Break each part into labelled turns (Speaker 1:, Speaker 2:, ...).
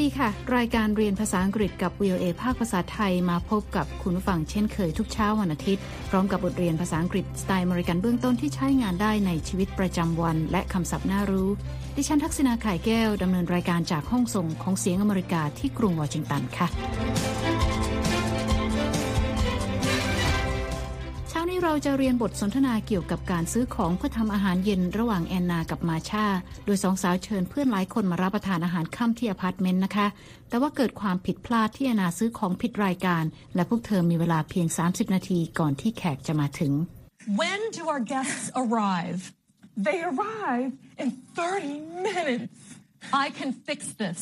Speaker 1: ดีค่ะ รายการเรียนภาษาอังกฤษกับ VOA ภาคภาษาไทยมาพบกับคุณผู้ฟังเช่นเคยทุกเช้าวันอาทิตย์ พร้อมกับบทเรียนภาษาอังกฤษสไตล์อเมริกันเบื้องต้นที่ใช้งานได้ในชีวิตประจำวัน และคำศัพท์น่ารู้ ดิฉันทักษณาไข่แก้วดำเนินรายการจากห้องส่งของเสียงอเมริกาที่กรุงวอชิงตันค่ะ นี้เราจะเรียนบทสนทนาเกี่ยวกับการซื้อของเพื่อทำอาหารเย็นระหว่างแอนนากับมาชา โดยสองสาวเชิญเพื่อนหลายคนมารับประทานอาหารค่ำที่อพาร์ตเมนต์นะคะ แต่ว่าเกิดความผิดพลาดที่แอนนาซื้อของผิดรายการ และพวกเธอมีเวลาเพียง 30 นาทีก่อนที่แขกจะมาถึง
Speaker 2: When do our guests arrive?
Speaker 3: They arrive in 30 minutes.
Speaker 2: I can fix this.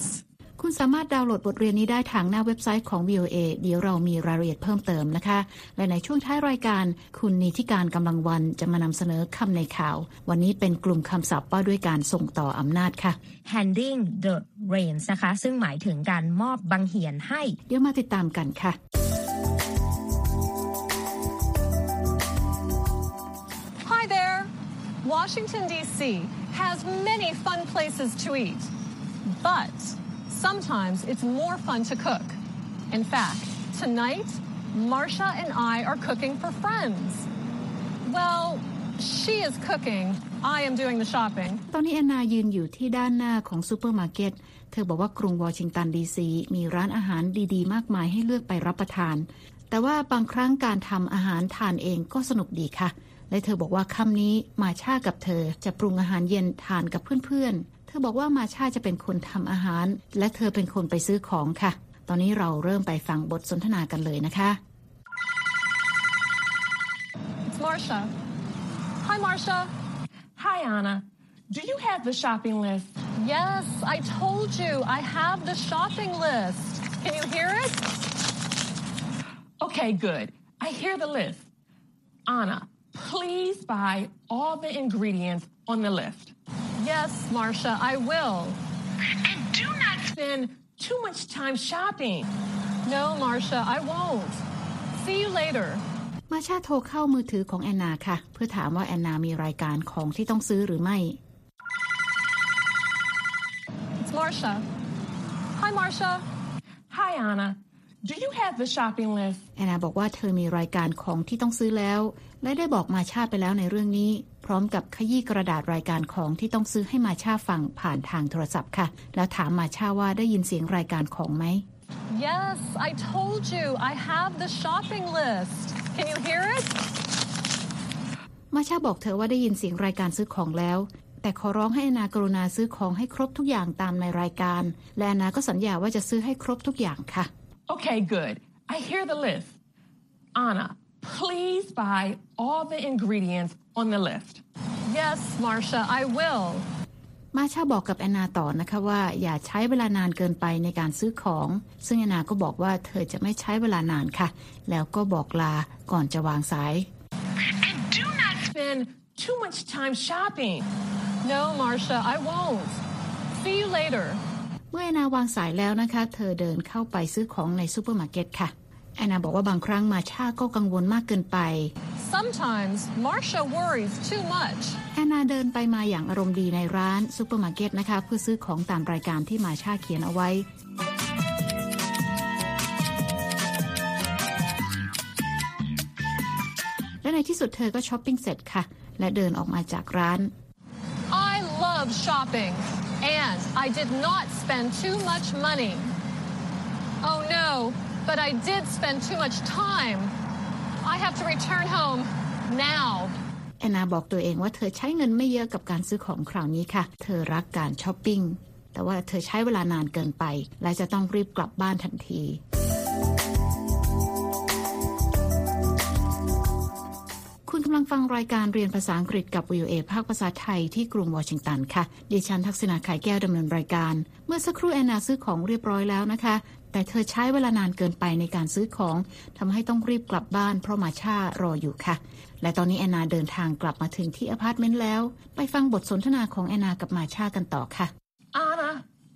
Speaker 1: คุณสามารถดาวน์โหลดบทเรียนนี้ได้ทางหน้าเว็บไซต์ของ VOA เดี๋ยวเรามีรายละเอียดเพิ่มเติมนะคะ และในช่วงท้ายรายการ คุณนิธิกาญจน์ กำลังวรรณจะมานำเสนอคำในข่าว วันนี้เป็นกลุ่มคำศัพท์ว่าด้วยการส่งต่ออำนาจค่ะ
Speaker 4: handing the reins นะคะ ซึ่งหมายถึงการมอบบังเหียนให้
Speaker 1: เดี๋ยวมาติดตามกันค่ะ
Speaker 2: Hi there Washington D.C. has many fun places to eat but Sometimes it's more fun to cook. In fact, tonight, Marsha and I are cooking for friends. Well, she is cooking. I am doing the shopping.
Speaker 1: ตอนนี้แอนนายืนอยู่ที่ด้านหน้าของซูเปอร์มาร์เก็ต เธอบอกว่ากรุงวอชิงตันดีซีมีร้านอาหารดีๆ มากมายให้เลือกไปรับประทาน แต่ว่าบางครั้งการทำอาหารทานเองก็สนุกดีค่ะ และเธอบอกว่าค่ำนี้มาชากับเธอจะปรุงอาหารเย็นทานกับเพื่อนๆ เธอบอกว่ามาชาจะเป็นคนทำอาหาร และเธอเป็นคนไปซื้อของค่ะ ตอนนี้เราเริ่มไปฟังบทสนทนากันเลยนะคะ
Speaker 2: It's Marsha. Hi, Marsha.
Speaker 3: Hi, Anna. Do you have the shopping list?
Speaker 2: Yes, I told you I have the shopping list. Can you hear it?
Speaker 3: Okay, good. I hear the list. Anna, please buy all the ingredients on the list.
Speaker 2: Yes, Marcia, I will.
Speaker 3: And do not spend too much time shopping.
Speaker 2: No, Marcia, I won't. See you later.
Speaker 1: มาชาโทรเข้ามือถือของแอนนาค่ะ เพื่อถามว่าแอนนามีรายการของที่ต้องซื้อหรือไม่
Speaker 2: It's Marcia. Hi, Marcia.
Speaker 3: Hi, Anna. Do you have the shopping list?
Speaker 1: แอนนาบอกว่าเธอมีรายการของที่ต้องซื้อแล้ว และได้บอกมาชาไปแล้วในเรื่องนี้ พร้อมกับขยี้กระดาษรายการของที่ต้องซื้อให้มาชาฟังผ่านทางโทรศัพท์ค่ะ แล้วถามมาชาว่าได้ยินเสียงรายการของไหม
Speaker 2: Yes, I told you I have the shopping list. Can you hear it?
Speaker 1: มาชาบอกเธอว่าได้ยินเสียงรายการซื้อของแล้วแต่ขอร้องให้อนากรุณาซื้อของให้ครบทุกอย่างตามในรายการ และอนาก็สัญญาว่าจะซื้อให้ครบทุกอย่างค่ะ
Speaker 3: Okay, good. I hear the list. Anna, please buy all the ingredients on the list.
Speaker 2: Yes, Marcia, I will.
Speaker 1: มาชาบอกกับแอนนาต่อนะคะว่า อย่าใช้เวลานานเกินไปในการซื้อของ ซึ่งแอนนาก็บอกว่าเธอจะไม่ใช้เวลานานค่ะ แล้วก็บอกลาก่อนจะวางสาย
Speaker 3: And do not spend too much time shopping.
Speaker 2: No, Marcia, I won't. See you later.
Speaker 1: เมื่อแอนนาวางสายแล้วนะคะ เธอเดินเข้าไปซื้อของในซูเปอร์มาร์เก็ตค่ะแอนนาบอกว่าบางครั้งมาชาก็กังวลมากเกินไป
Speaker 2: Sometimes Marsha worries too much.
Speaker 1: แอนนาเดินไปมาอย่างอารมณ์ดีในร้านซูเปอร์มาร์เก็ตนะคะเพื่อซื้อของตามรายการที่มาชาเขียนเอาไว้ และในที่สุดเธอก็ช้อปปิ้งเสร็จค่ะ และเดินออกมาจากร้าน
Speaker 2: I love shopping, and I did not spend too much money. Oh no, but I did spend too much time. I have to return home now.
Speaker 1: แอนนาบอกตัวเองว่าเธอใช้เงินไม่เยอะกับการซื้อของคราวนี้ค่ะ เธอรักการช้อปปิ้ง แต่ว่าเธอใช้เวลานานเกินไป และจะต้องรีบกลับบ้านทันที กำลังฟังรายการเรียนภาษาอังกฤษกับ VOA ภาคภาษาไทยที่กรุงวอชิงตันค่ะ ดิฉันทักษณาขายแก้วดำเนินรายการ เมื่อสักครู่แอนนาซื้อของเรียบร้อยแล้วนะคะ แต่เธอใช้เวลานานเกินไปในการซื้อของทำให้ต้องรีบกลับบ้านเพราะมาช่ารออยู่ค่ะ และตอนนี้แอนนาเดินทางกลับมาถึงที่อพาร์ตเมนต์แล้ว ไปฟังบทสนทนาของแอนนากับมาช่ากันต่อค่ะ
Speaker 3: Anna,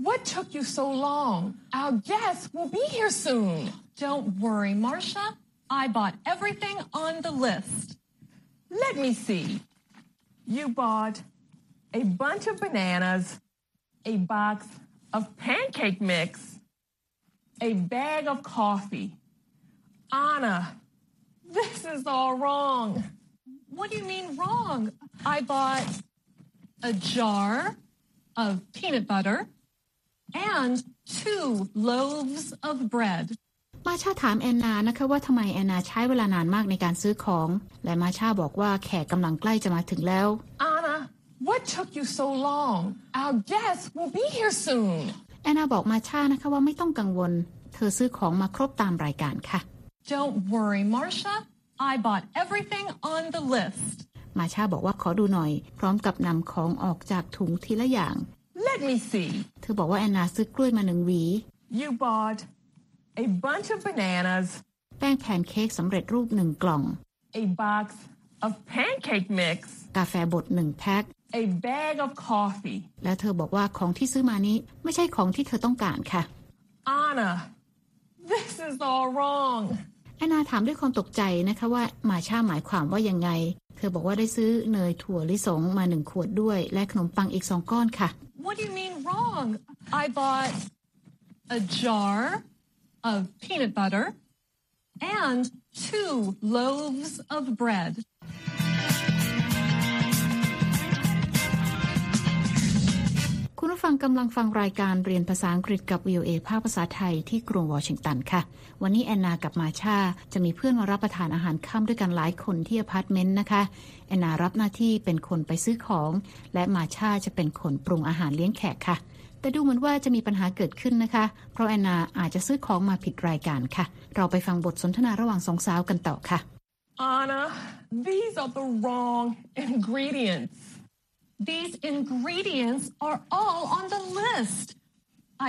Speaker 3: what took you so long? Our guests will be here soon.
Speaker 2: Don't worry, Marcia. I bought everything on the list.
Speaker 3: Let me see. You bought a bunch of bananas, a box of pancake mix, a bag of coffee. Anna, this is all wrong.
Speaker 2: What do you mean wrong? I bought a jar of peanut butter and two loaves of bread.
Speaker 1: มาชาถามแอนนานะคะว่าทำไมแอนนาใช้เวลานานมากในการซื้อของ และมาชาบอกว่าแขกกำลังใกล้จะมาถึงแล้ว
Speaker 3: Anna, what took you so long? Our guests will be here soon.
Speaker 1: แอนนาบอกมาชานะคะว่าไม่ต้องกังวล เธอซื้อของมาครบตามรายการค่ะ
Speaker 2: Don't worry, Marcia. I bought everything on the list.
Speaker 1: มาชาบอกว่าขอดูหน่อย พร้อมกับนำของออกจากถุงทีละอย่าง
Speaker 3: Let me see.
Speaker 1: เธอบอกว่าแอนนาซื้อกล้วยมาหนึ่งหวี
Speaker 3: You bought a bunch of bananas,
Speaker 1: แป้งแพนเค้กสำเร็จรูปหนึ่งกล่อง
Speaker 3: a box of pancake mix,
Speaker 1: กาแฟบดหนึ่งแพ็ค
Speaker 3: a bag of coffee.
Speaker 1: และเธอบอกว่าของที่ซื้อมานี้ไม่ใช่ของที่เธอต้องการค่ะ
Speaker 3: Anna, this is all wrong.
Speaker 1: แอนนาถามด้วยความตกใจนะคะว่ามาชาหมายความว่ายังไง เธอบอกว่าได้ซื้อเนยถั่วลิสงมาหนึ่งขวดด้วย และขนมปังอีกสองก้อนค่ะ
Speaker 2: What do you mean wrong? I bought a jar of peanut butter and two loaves of bread.
Speaker 1: คุณผู้ฟังกำลังฟังรายการเรียนภาษาอังกฤษกับ VOA ภาคภาษาไทยที่กรุงวอชิงตันค่ะ วันนี้แอนนากับมาชาจะมีเพื่อนมารับประทานอาหารค่ำด้วยกันหลายคนที่อพาร์ตเมนต์นะคะ แอนนารับหน้าที่เป็นคนไปซื้อของ และมาชาจะเป็นคนปรุงอาหารเลี้ยงแขกค่ะ แต่ดูเหมือนว่าจะมีปัญหาเกิดขึ้นนะคะ เพราะแอนนาอาจจะซื้อของมาผิดรายการค่ะ เราไปฟังบทสนทนาระหว่างสองสาวกันต่อค่ะ
Speaker 3: Anna, these are the wrong ingredients.
Speaker 2: These ingredients are all on the list.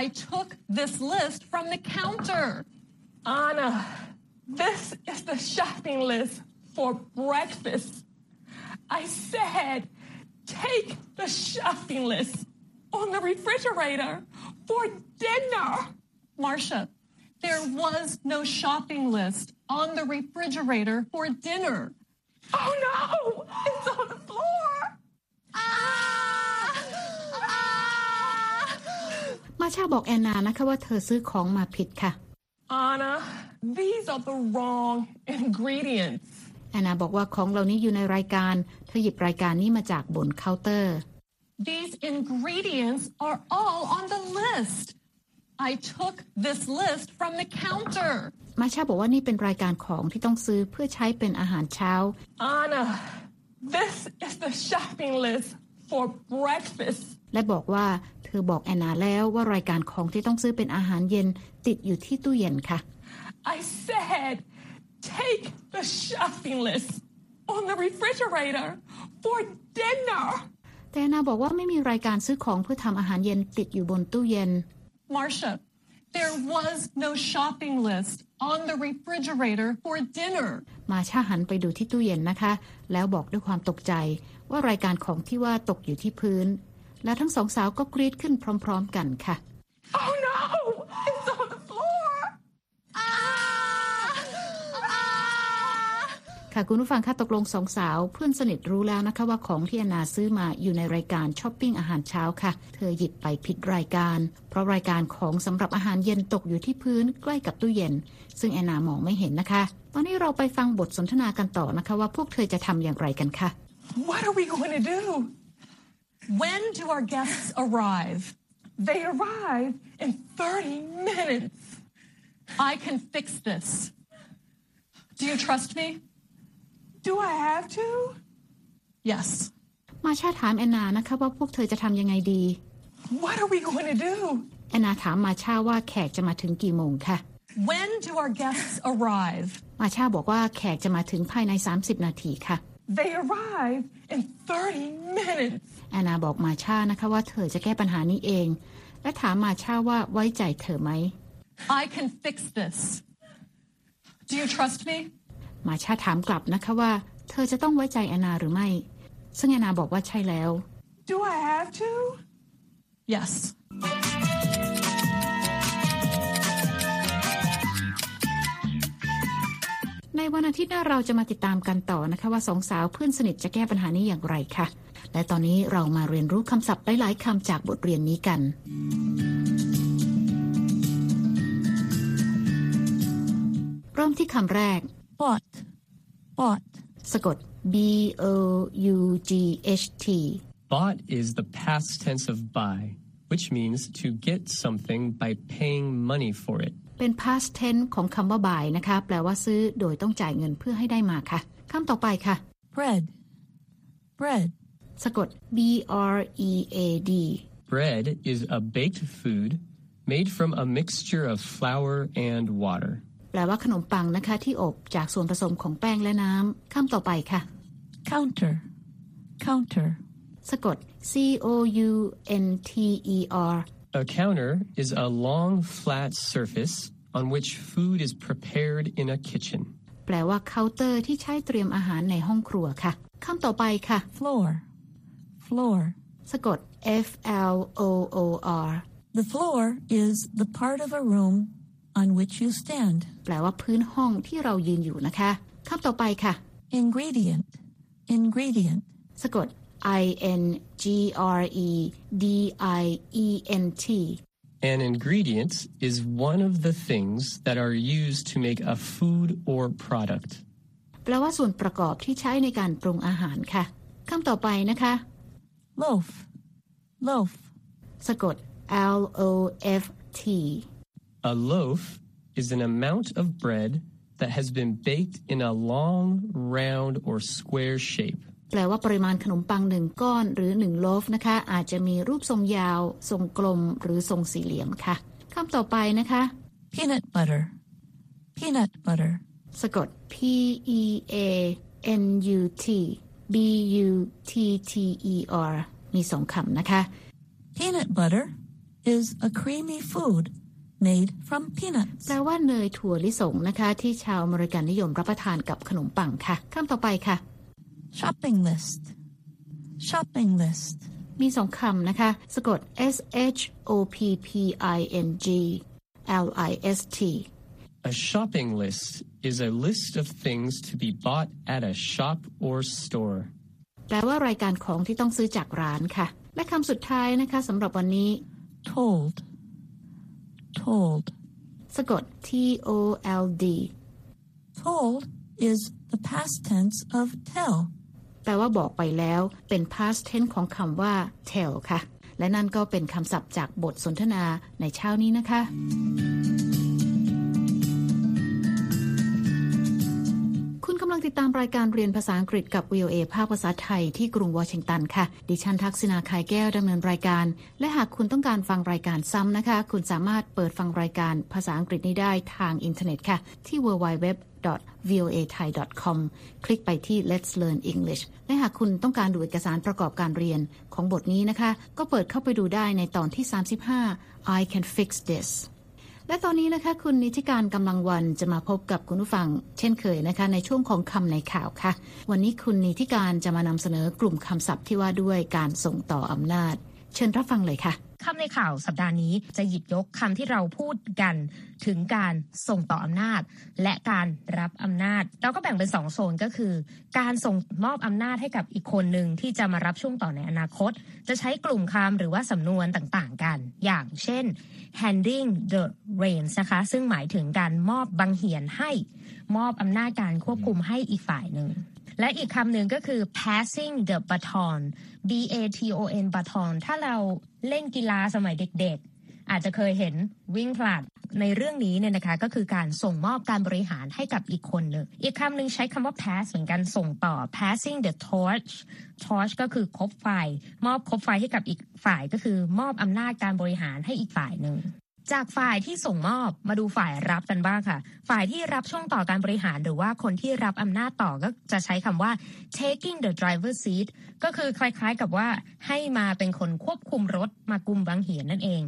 Speaker 2: I took this list from the counter.
Speaker 3: Anna, this is the shopping list for breakfast. I said, take the shopping list on the refrigerator for dinner.
Speaker 2: Marcia, there was no shopping list on the refrigerator for dinner.
Speaker 3: Oh no, it's on the floor. Ah! Ah!
Speaker 1: มาชาบอกแอนนานะคะว่าเธอซื้อของมาผิดค่ะ
Speaker 3: Anna, these are the wrong ingredients.
Speaker 1: แอนนาบอกว่าของเหล่านี้อยู่ในรายการ เธอหยิบรายการนี้มาจากบนเคาน์เตอร์
Speaker 2: These ingredients are all on the list. I took this list from the counter.
Speaker 1: มาชาบอกว่านี่เป็นรายการของที่ต้องซื้อเพื่อใช้เป็นอาหารเช้า
Speaker 3: Anna, this is the shopping list for breakfast.
Speaker 1: และบอกว่าเธอบอกแอนนาแล้วว่ารายการของที่ต้องซื้อเป็นอาหารเย็นติดอยู่ที่ตู้เย็นค่ะ
Speaker 3: I said, take the shopping list on the refrigerator for dinner.
Speaker 1: แต่แอนนาบอกว่าไม่มีรายการซื้อของเพื่อทำอาหารเย็นติดอยู่บนตู้เย็น
Speaker 2: Marcia, there was no shopping list on the refrigerator for dinner.
Speaker 1: มาชาหันไปดูที่ตู้เย็นนะคะ แล้วบอกด้วยความตกใจว่ารายการของที่ว่าตกอยู่ที่พื้น แล้วทั้งสองสาวก็กรีดขึ้นพร้อม ๆ กันค่ะ
Speaker 3: Oh no, it's on the floor. Ah! Ah!
Speaker 1: ค่ะคุณผู้ฟังคะตกลงสองสาว เพื่อนสนิทรู้แล้วนะคะว่าของที่แอนนาซื้อมาอยู่ในรายการช้อปปิ้งอาหารเช้าค่ะ เธอหยิบไปผิดรายการ เพราะรายการของสำหรับอาหารเย็นตกอยู่ที่พื้นใกล้กับตู้เย็น ซึ่งแอนนามองไม่เห็นนะคะ ตอนนี้เราไปฟังบทสนทนากันต่อนะคะ ว่าพวกเธอจะทำอย่างไรกันค่ะ
Speaker 3: What are we going to do?
Speaker 2: When do our guests arrive?
Speaker 3: They arrive in 30 minutes.
Speaker 2: I can fix this. Do you trust me?
Speaker 3: Do I have to?
Speaker 2: Yes.
Speaker 1: มาชาถามแอนนานะคะว่าพวกเธอจะทำยังไงดี
Speaker 3: What are we going to do?
Speaker 1: แอนนาถามมาชาว่าแขกจะมาถึงกี่โมงค่ะ
Speaker 2: When do our guests arrive?
Speaker 1: มาชาบอกว่าแขกจะมาถึงภายใน 30 นาทีค่ะ
Speaker 3: They arrive in 30 minutes.
Speaker 1: แอนนาบอกมาชานะคะว่าเธอจะแก้ปัญหานี้เอง และถามมาชาว่าไว้ใจเธอไหม
Speaker 2: I can fix this. Do you trust me?
Speaker 1: มาชาถามกลับนะคะว่า เธอจะต้องไว้ใจแอนนาหรือไม่ ซึ่งแอนนาบอกว่าใช่แล้ว
Speaker 3: Do I have to?
Speaker 2: Yes.
Speaker 1: ในวันอาทิตย์หน้าเราจะมาติดตามกันต่อนะคะว่าสองสาวเพื่อนสนิทจะแก้ปัญหานี้อย่างไรคะ่ะ และตอนนี้เรามาเรียนรู้คำศัพท์หลายๆคำจากบทเรียนนี้กัน เริ่มที่คำแรก
Speaker 5: bought, bought.
Speaker 1: สะกด b o u g h t
Speaker 6: Bought is the past tense of buy, which means to get something by paying money for it.
Speaker 1: เป็น past tense ของคำว่า buy นะคะ แปลว่าซื้อโดยต้องจ่ายเงินเพื่อให้ได้มาค่ะคำต่อไปค่ะ
Speaker 5: bread, bread.
Speaker 1: สะกด b r e a d
Speaker 6: Bread is a baked food made from a mixture of flour and water.
Speaker 1: แปลว่าขนมปังนะคะ ที่อบจากส่วนผสมของแป้งและน้ำคำต่อไปค่ะ
Speaker 5: counter, counter.
Speaker 1: สะกด c o u n t e r
Speaker 6: A counter is a long, flat surface on which food is prepared in a kitchen.
Speaker 1: แปลว่าเคาน์เตอร์ที่ใช้เตรียมอาหารในห้องครัวค่ะคำต่อไปค่ะ
Speaker 5: floor, floor.
Speaker 1: สะกด f l o o r
Speaker 5: The floor is the part of a room on which you stand.
Speaker 1: แปลว่าพื้นห้องที่เรายืนอยู่นะคะคำต่อไปค่ะ
Speaker 5: Ingredient, ingredient.
Speaker 1: สะกด i n g r e d i e n t
Speaker 6: An ingredient is one of the things that are used to make a food or product.
Speaker 1: แปลว่าส่วนประกอบที่ใช้ในการปรุงอาหารค่ะคำต่อไปนะคะ
Speaker 5: Loaf, loaf.
Speaker 1: สะกด l o f t
Speaker 6: A loaf is an amount of bread that has been baked in a long, round, or square shape.
Speaker 1: แปลว่าปริมาณขนมปังหนึ่งก้อนหรือหนึ่งโลฟนะคะ อาจจะมีรูปทรงยาว ทรงกลมหรือทรงสี่เหลี่ยมค่ะคำต่อไปนะคะ
Speaker 5: Peanut butter, peanut butter.
Speaker 1: สะกด p e a n u t b u t t e r มีสองคำนะคะ
Speaker 5: Peanut butter is a creamy food Made from peanuts.
Speaker 1: แปลว่าเนยถั่วลิสงนะคะ ที่ชาวอเมริกันนิยมรับประทานกับขนมปังค่ะคำต่อไปค่ะ
Speaker 5: Shopping list, shopping list.
Speaker 1: มีสองคำนะคะ สะกด s h o p p i n g l i s t
Speaker 6: A shopping list is a list of things to be bought at a shop or store.
Speaker 1: แปลว่ารายการของที่ต้องซื้อจากร้านค่ะ และคำสุดท้ายนะคะสำหรับวันนี้
Speaker 5: Told, told.
Speaker 1: สะกด t o l d
Speaker 5: Told is the past tense of tell.
Speaker 1: แปลว่าบอกไปแล้วเป็น past tense ของคำว่า tell ค่ะ และนั่นก็เป็นคำศัพท์จากบทสนทนาในเช้านี้นะคะ ติดตามรายการเรียนภาษาอังกฤษกับ VOA ภาคภาษาไทยที่กรุงวอชิงตันค่ะ ดิฉันทักษณาคายแก้วดำเนินรายการ และหากคุณต้องการฟังรายการซ้ำนะคะ คุณสามารถเปิดฟังรายการภาษาอังกฤษนี้ได้ทางอินเทอร์เน็ตค่ะ ที่ www voa thai com คลิกไปที่ Let's Learn English และหากคุณต้องการดูเอกสารประกอบการเรียนของบทนี้นะคะ ก็เปิดเข้าไปดูได้ในตอนที่ 35 I can fix this และตอนนี้นะคะ คุณนิติการกำลังวันจะมาพบกับคุณผู้ฟัง เช่นเคยนะคะ ในช่วงของคำในข่าวค่ะ วันนี้คุณนิติการจะมานำเสนอกลุ่มคำศัพท์ที่ว่าด้วยการส่งต่ออำนาจ เชิญรับฟังเลยค่ะ
Speaker 4: คำในข่าวสัปดาห์นี้จะหยิบยกคำที่เราพูดกันถึงการส่งต่ออำนาจ และการรับอำนาจ เราก็แบ่งเป็นสองโซนก็คือ การส่งมอบอำนาจให้กับอีกคนหนึ่งที่จะมารับช่วงต่อในอนาคต จะใช้กลุ่มคำหรือว่าสำนวนต่างๆกัน อย่างเช่น handing the reins นะคะซึ่งหมายถึงการมอบบังเหียนให้มอบอำนาจการควบคุมให้อีกฝ่ายหนึ่ง และอีกคำหนึ่งก็คือ passing the baton b a t o n baton ถ้าเราเล่นกีฬาสมัยเด็กๆ อาจจะเคยเห็นวิ่งผลัดในเรื่องนี้เนี่ยนะคะก็คือการส่งมอบการบริหารให้กับอีกคนหนึ่งอีกคำหนึ่งใช้คำว่า pass เหมือนกันส่งต่อ passing the torch torch ก็คือคบไฟ มอบคบไฟให้กับอีกฝ่ายก็คือมอบอำนาจการบริหารให้อีกฝ่ายหนึ่ง จากฝ่ายที่ส่งมอบมาดูฝ่ายรับกันบ้างค่ะ ฝ่ายที่รับช่วงต่อการบริหารหรือว่าคนที่รับอำนาจต่อก็จะใช้คำว่า taking the driver seat ก็คือคล้ายๆกับว่าให้มาเป็นคนควบคุมรถมากุมบังเหียนนั่นเอง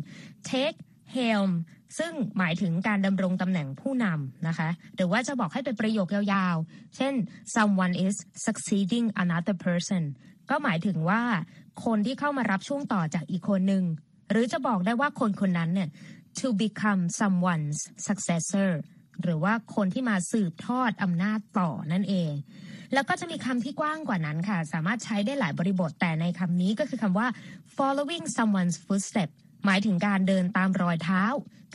Speaker 4: take helm ซึ่งหมายถึงการดำรงตำแหน่งผู้นำนะคะ หรือว่าจะบอกให้เป็นประโยคยาวๆ เช่น someone is succeeding another person ก็หมายถึงว่าคนที่เข้ามารับช่วงต่อจากอีกคนหนึ่ง หรือจะบอกได้ว่าคนคนนั้นเนี่ย to become someone's successor หรือว่าคนที่มาสืบทอดอำนาจต่อนั่นเอง แล้วก็จะมีคำที่กว้างกว่านั้นค่ะ สามารถใช้ได้หลายบริบทแต่ในคำนี้ก็คือคำว่า following someone's footsteps หมายถึงการเดินตามรอยเท้า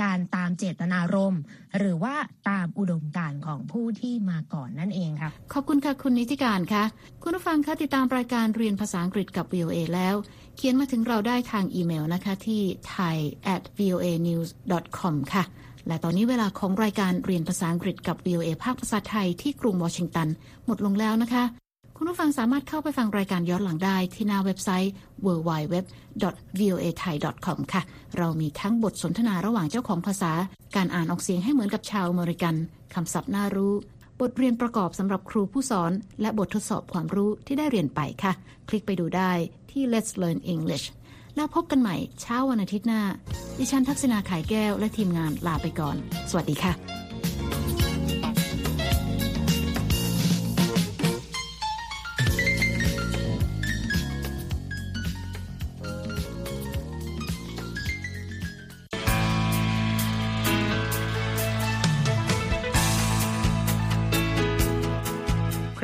Speaker 4: การตามเจตนารมณ์หรือว่าตามอุดมการณ์ของผู้ที่มาก่อนนั่นเองค่ะ
Speaker 1: ขอบคุณค่ะคุณนิติการค่ะ คุณผู้ฟังคะติดตามรายการเรียนภาษาอังกฤษกับ VOA แล้ว เขียนมาถึงเราได้ทางอีเมลนะคะที่ thai at voa news com ค่ะ และตอนนี้เวลาของรายการเรียนภาษาอังกฤษกับ VOA ภาคภาษาไทยที่กรุงวอชิงตัน หมดลงแล้วนะคะ คุณผู้ฟังสามารถเข้าไปฟังรายการย้อนหลังได้ที่หน้าเว็บไซต์ www.voathai.com ค่ะ เรามีทั้งบทสนทนาระหว่างเจ้าของภาษา การอ่านออกเสียงให้เหมือนกับชาวอเมริกันคำศัพท์น่ารู้ บทเรียนประกอบสำหรับครูผู้สอน และบททดสอบความรู้ที่ได้เรียนไปค่ะ คลิกไปดูได้ที่ Let's Learn English แล้วพบกันใหม่เช้าวันอาทิตย์หน้า ดิฉันทักษณาขายแก้วและทีมงานลาไปก่อน สวัสดีค่ะ